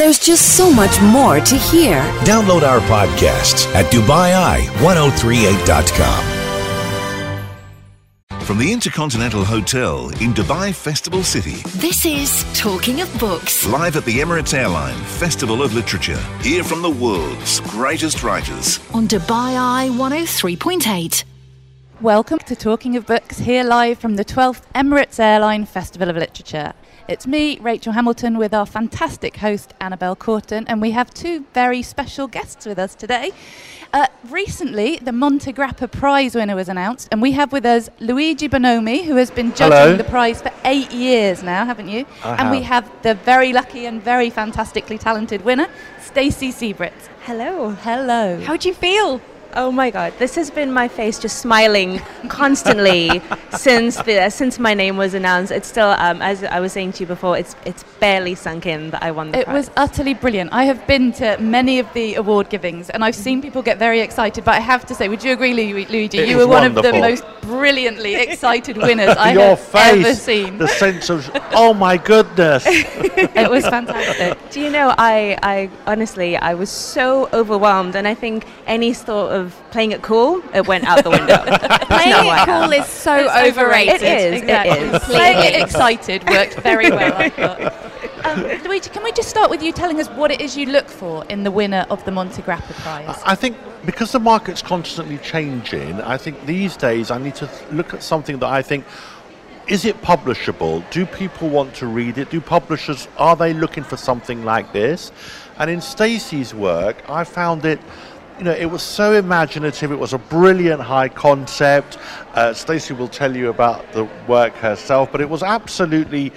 There's just so much more to hear. Download our podcasts at DubaiEye1038.com. From the Intercontinental Hotel in Dubai Festival City, This is Talking of Books. live at the Emirates Airline Festival of Literature. Hear from the world's greatest writers. On Dubai Eye 103.8. Welcome to Talking of Books here live from the 12th Emirates Airline Festival of Literature. It's me, Rachel Hamilton, with our fantastic host, Annabelle Corton, and we have two very special guests with us today. Uh, recently, the Montegrappa Prize winner was announced, and we have with us Luigi Bonomi, who has been judging Hello. the prize for eight years now, haven't you? I and we have. have the very lucky and very fantastically talented winner, Stacey Siebritz. Hello. Hello. How do you feel? Oh my God, this has been my face just smiling constantly since the since my name was announced. It's still, um, as I was saying to you before, it's it's barely sunk in that I won the It prize. was utterly brilliant. I have been to many of the award givings and I've seen people get very excited, but I have to say, would you agree, Luigi? It you were one of the most brilliantly excited winners I Your have face, ever seen. the sense of, oh my goodness. it was fantastic. Do you know, I, I honestly, I was so overwhelmed, and I think any thought of playing it cool, it went out the window. Playing No, it cool am. is so It's overrated. It is, Exactly. is. Playing it excited worked very well, I thought. Um, Luigi, can we just start with you telling us what it is you look for in the winner of the Montegrappa Prize? I think because the market's constantly changing, I think these days I need to look at something that I think is it publishable? Do people want to read it? Do publishers are they looking for something like this? And in Stacey's work, I found it you know, it was so imaginative. It was a brilliant high concept. Uh, Stacey will tell you about the work herself, but it was absolutely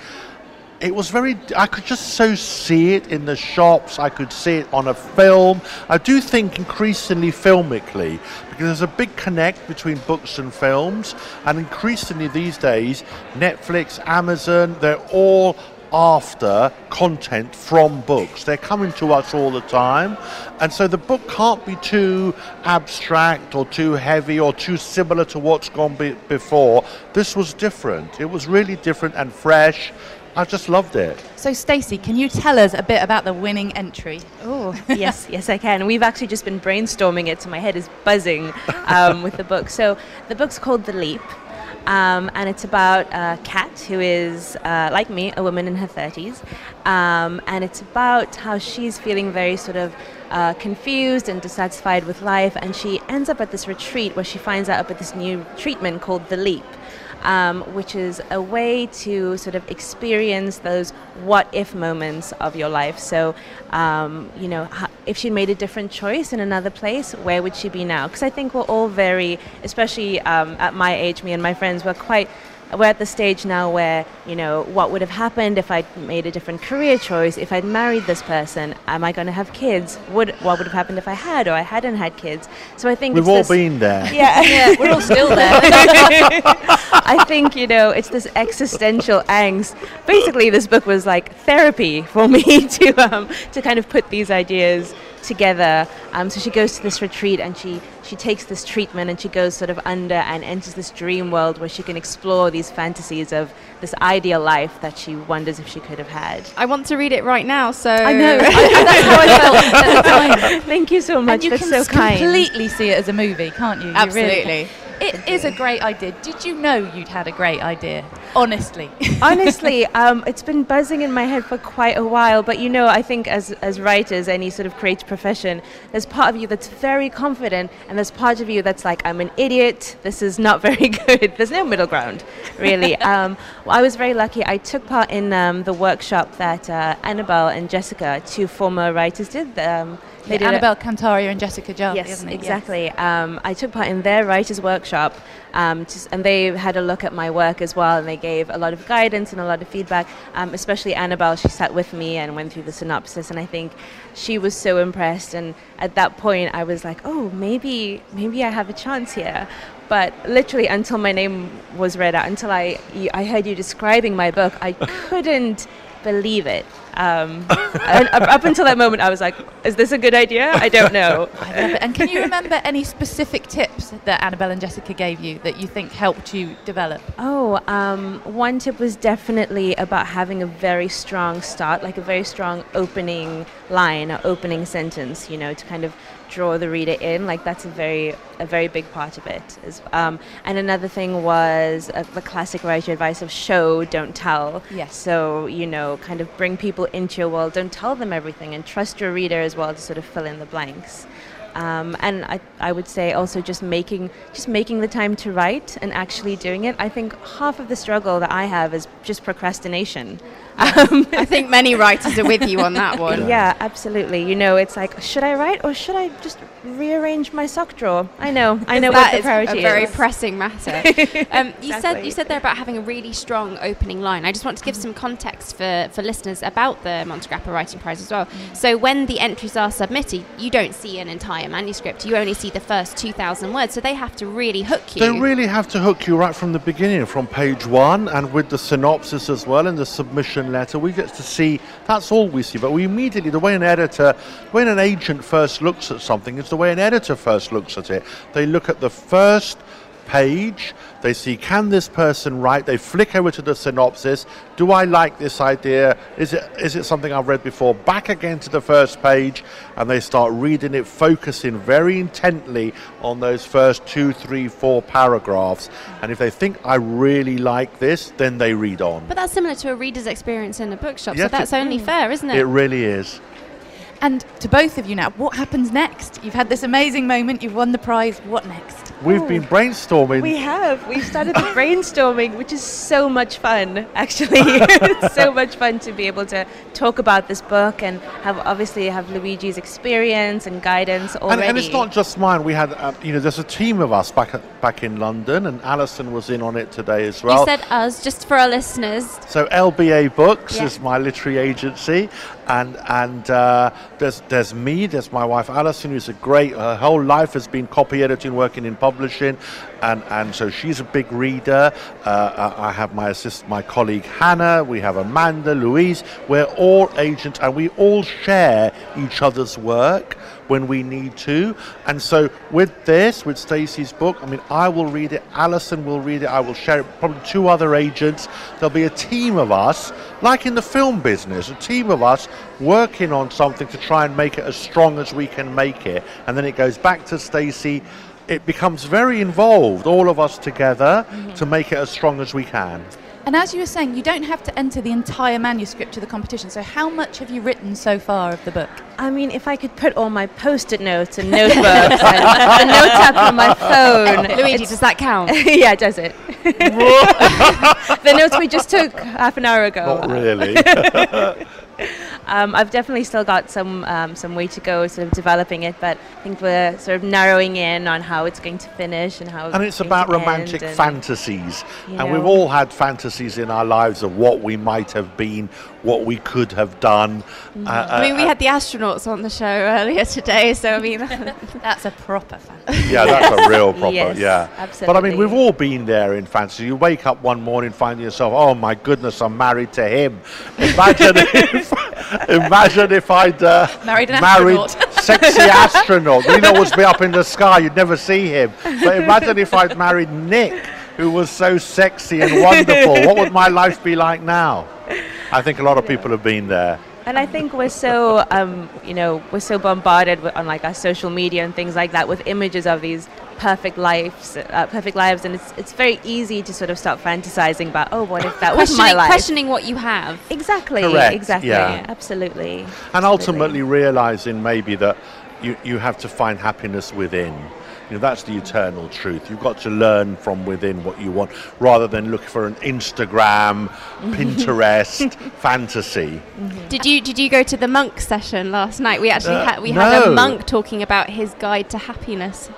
it was very i could just so see it in the shops i could see it on a film i do think increasingly filmically because there's a big connect between books and films and increasingly these days netflix amazon they're all after content from books they're coming to us all the time and so the book can't be too abstract or too heavy or too similar to what's gone be- before this was different it was really different and fresh I just loved it. So, Stacey, can you tell us a bit about the winning entry? Oh, yes, yes, I can. We've actually just been brainstorming it, so my head is buzzing um, with the book. So, the book's called The Leap, um, and it's about uh, Kat, who is, uh, like me, a woman in her 30s. Um, and it's about how she's feeling very sort of uh, confused and dissatisfied with life, and she ends up at this retreat where she finds out about this new treatment called The Leap um, which is a way to sort of experience those what if moments of your life. So, um, you know, if she'd made a different choice in another place, where would she be now? Because I think we're all very, especially um, at my age, me and my friends, we're quite. We're at the stage now where, you know, what would have happened if I'd made a different career choice, if I'd married this person? Am I going to have kids? Would, what would have happened if I had or I hadn't had kids? So I think We've it's all this- been there. Yeah, Yeah, we're all still there. I think you know it's this existential angst. Basically, this book was like therapy for me to um, to kind of put these ideas together. Um, so she goes to this retreat and she she takes this treatment and she goes sort of under and enters this dream world where she can explore these fantasies of this ideal life that she wonders if she could have had. I want to read it right now, so I know. I, that's how I felt at the time. Thank you so much. and you That's can so kind. completely see it as a movie, can't you? You really Absolutely. can. It is a great idea. Did you know you'd had a great idea? Honestly. Honestly, um, it's been buzzing in my head for quite a while. But you know, I think as as writers, any sort of creative profession, there's part of you that's very confident, and there's part of you that's like, I'm an idiot. This is not very good. There's no middle ground, really. um, well, I was very lucky. I took part in um, the workshop that uh, Annabelle and Jessica, two former writers, did. They a- Annabelle Kantaria and Jessica Jarvie, Yes, isn't it? exactly. Um, I took part in their writers' workshop, um, just, and they had a look at my work as well, and they gave a lot of guidance and a lot of feedback. Um, especially Annabelle, she sat with me and went through the synopsis, and I think she was so impressed. And at that point, I was like, oh, maybe, maybe I have a chance here. But literally, until my name was read out, until I, I heard you describing my book, I couldn't believe it. Um, and up up until that moment, I was like, "Is this a good idea? I don't know." I. And can you remember any specific tips that Annabelle and Jessica gave you that you think helped you develop? Oh, um, one tip was definitely about having a very strong start, like a very strong opening line or opening sentence, you know, to kind of draw the reader in. Like that's a very, a very big part of it. Um, and another thing was uh, the classic writer advice of show, don't tell. Yes. So, you know, kind of bring people into your world, don't tell them everything, and trust your reader as well to sort of fill in the blanks. Um, and I, I would say also just making just making the time to write and actually doing it. I think half of the struggle that I have is just procrastination. Um, I think many writers are with you on that one. yeah, absolutely. You know, it's like, should I write or should I just rearrange my sock drawer? I know, I know what the is a very is. pressing matter. um, you said Exactly. you said there about having a really strong opening line. I just want to give some context for, for listeners about the Montegrappa Writing Prize as well. So when the entries are submitted, you don't see an entire manuscript. You only see the first two thousand words. So they have to really hook you. They really have to hook you right from the beginning, from page one, and with the synopsis as well, and the submission letter. We get to see that's all we see, but we immediately, the way an editor, when an agent first looks at something, is the way an editor first looks at it. They look at the first page, they see can this person write, they flick over to the synopsis, do I like this idea, is it is it something I've read before, back again to the first page, and they start reading it, focusing very intently on those first two, three, four paragraphs, and if they think I really like this, then they read on. But that's similar to a reader's experience in a bookshop. Yes, so that's it- only mm. fair, isn't it? It really is. And to both of you now, what happens next? You've had this amazing moment, you've won the prize. What next? We've been brainstorming. We have. We've started the brainstorming, which is so much fun, actually. it's so much fun to be able to talk about this book and have obviously have Luigi's experience and guidance and, already. and it's not just mine. We had, uh, you know, there's a team of us back at, back in London, and Alison was in on it today as well. you said us, just for our listeners. So LBA Books Yeah. is my literary agency, and and uh, there's there's me, there's my wife Alison, who's a great. Her whole life has been copy editing, working in publishing, and and so she's a big reader. Uh, I have my assist, my colleague Hannah. We have Amanda, Louise. We're all agents, and we all share each other's work when we need to. And so with this, with Stacey's book, I mean, I will read it, Alison will read it, I will share it, probably two other agents. There'll be a team of us, like in the film business, a team of us working on something to try and make it as strong as we can make it. And then it goes back to Stacey. It becomes very involved, all of us together, mm-hmm. to make it as strong as we can. And as you were saying, you don't have to enter the entire manuscript to the competition. So, how much have you written so far of the book? I mean, if I could put all my post-it notes and notebooks and the notes app on my phone. Luigi, does that count? yeah, does it? the notes we just took half an hour ago. Not really. Um, I've definitely still got some um, some way to go, sort of developing it, but I think we're sort of narrowing in on how it's going to finish and how. and it's going about to end romantic and- fantasies you and we've all had fantasies in our lives of what we might have been what we could have done Mm-hmm. Uh, I mean, we uh, had the astronauts on the show earlier today, so I mean, That's a proper fantasy. yeah that's a real proper Yes, yeah but i mean we've all been there in fantasy you wake up one morning finding yourself oh my goodness i'm married to him imagine if imagine if i'd uh, Married an married astronaut. sexy astronaut. You know what's be up in the sky? You'd never see him. But imagine if i'd married nick who was so sexy and wonderful. What would my life be like now? I think a lot of people have been there. And I think we're so, um, you know, we're so bombarded on like our social media and things like that with images of these perfect lives, uh, perfect lives, and it's it's very easy to sort of start fantasizing about, oh, what if that was my questioning, life? questioning what you have. Exactly. Correct, Exactly. yeah. Absolutely. and Absolutely. ultimately realizing maybe that you, you have to find happiness within. You know, that's the eternal truth. You've got to learn from within what you want rather than look for an Instagram, Pinterest fantasy. Did you did you go to the monk session last night? We actually Uh, had we had a monk talking about his guide to happiness.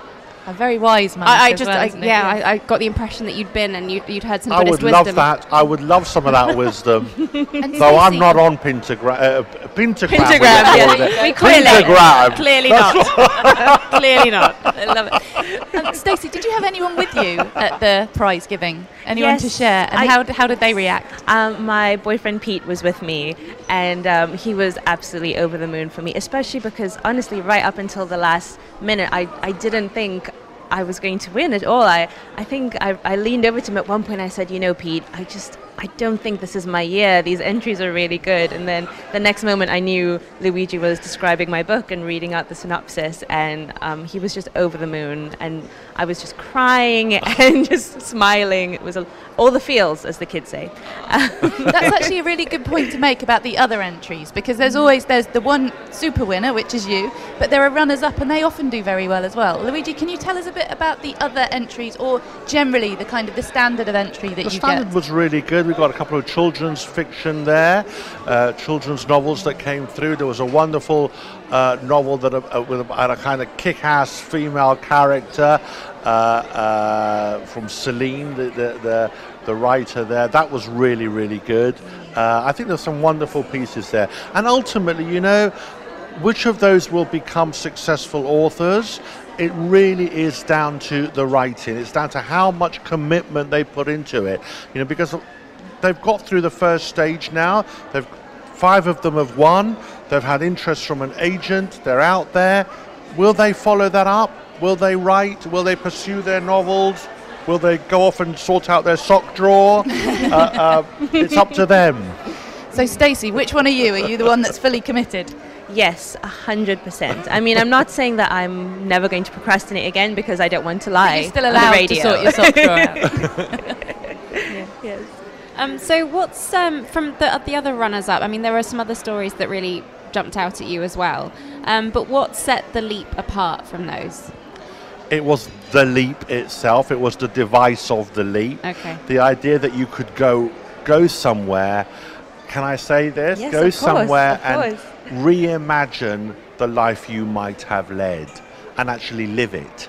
A very wise man. I, I just well, I, yeah, I, I got the impression that you'd been and you'd, you'd heard some I Buddhist would wisdom. love that. I would love some of that wisdom. Though I'm not on Pintagram. Uh, Pintagram. Pintagram, we yeah. call. We clearly, Pintagram. clearly not. clearly not. I love it. Um, Stacey, did you have anyone with you at the prize giving? Anyone to share? And I- how, how did they react? Um, my boyfriend Pete was with me, and um, he was absolutely over the moon for me, especially because honestly, right up until the last minute, I, I didn't think I was going to win at all. I, I think I, I leaned over to him at one point. I said, You know, Pete, I just I don't think this is my year. These entries are really good. And then the next moment, I knew Luigi was describing my book and reading out the synopsis, and um, he was just over the moon. And I was just crying and just smiling. It was a, all the feels, as the kids say. That's actually a really good point to make about the other entries because there's always there's the one super winner, which is you, but there are runners up and they often do very well as well. Luigi, can you tell us a bit about the other entries or generally the kind of the standard of entry that The you standard get? was really good. We got a couple of children's fiction there, uh, children's novels that came through. There was a wonderful uh, novel that uh, with a, a kind of kick-ass female character uh, uh, from Celine, the, the, the the writer there. That was really really good. Uh, I think there's some wonderful pieces there, and ultimately, you know, which of those will become successful authors it really is down to the writing it's down to how much commitment they put into it you know because they've got through the first stage now they've five of them have won they've had interest from an agent they're out there will they follow that up will they write will they pursue their novels will they go off and sort out their sock drawer uh, uh, it's up to them So, Stacey, which one are you? Are you the one that's fully committed? Yes, a hundred percent. I mean, I'm not saying that I'm never going to procrastinate again because I don't want to lie. You're still on the allowed to sort your sock drawer out. yes. Um, so what's um, from the the other runners up? I mean, there are some other stories that really jumped out at you as well. Um, but what set the leap apart from those? it was the leap itself it was the device of the leap Okay. the idea that you could go go somewhere can i say this Yes, go of course, somewhere of and course. reimagine the life you might have led and actually live it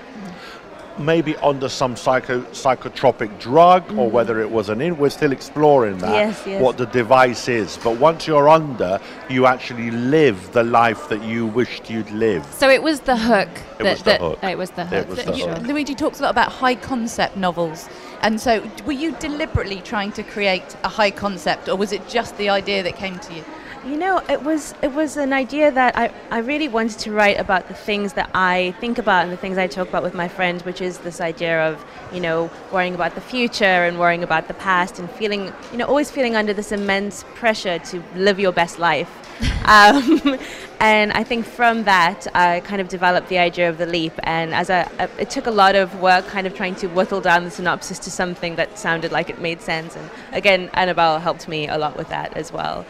maybe under some psycho psychotropic drug or mm-hmm. whether it was an in we're still exploring that Yes, yes. what the device is but once you're under you actually live the life that you wished you'd live. So it was the hook. It that, was the that- hook. it was the It hook. was the You- hook. Luigi talks a lot about high concept novels. And so, were you deliberately trying to create a high concept, or was it just the idea that came to you? You know, it was it was an idea that I, I really wanted to write about the things that I think about and the things I talk about with my friends, which is this idea of, you know, worrying about the future and worrying about the past and feeling, you know, always feeling under this immense pressure to live your best life. um, and I think from that, I kind of developed the idea of the leap. And as a, a, it took a lot of work, kind of trying to whittle down the synopsis to something that sounded like it made sense. And again, Annabelle helped me a lot with that as well.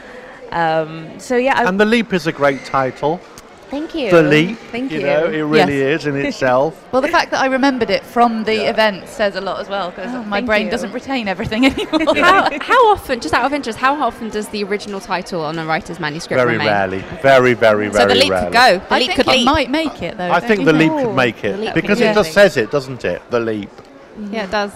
Um, so yeah, I, and the leap is a great title thank you. the leap Thank you. you know it really Yes. is in itself Well, the fact that I remembered it from the Yeah. event says a lot as well, because Oh, my brain you. doesn't retain everything anymore. how, how often, just out of interest, how often does the original title on a writer's manuscript very remain? rarely very very So the leap rarely could go. The I leap think could leap. might make it, though. I think you the leap could make it leap because could it just says it doesn't it the leap Yeah, it does.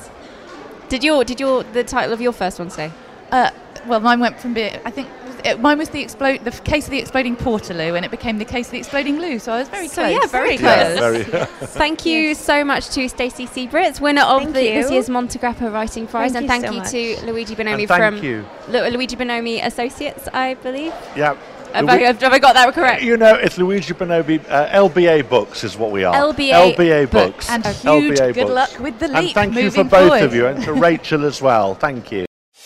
Did your did your the title of your first one say? Uh, well, mine went from being, I think, it, mine was the explode, the f- case of the exploding Portaloo, and it became the case of the exploding loo. So I was very So close. yeah, very Very close. close. very Thank you so much to Stacey Siebritz, winner of the, this you. year's Montegrappa Writing Prize, Thank and you thank so you to Luigi Bonomi thank from you Lu- Luigi Bonomi Associates, I believe. yeah Have I, have I got that correct? you know, it's Luigi Bonomi. Uh, LBA Books is what we are. LBA LBA Books. Books. And huge LBA good Books. luck with the leap. And leap thank you for both forward. of you, and to Rachel as well. Thank you.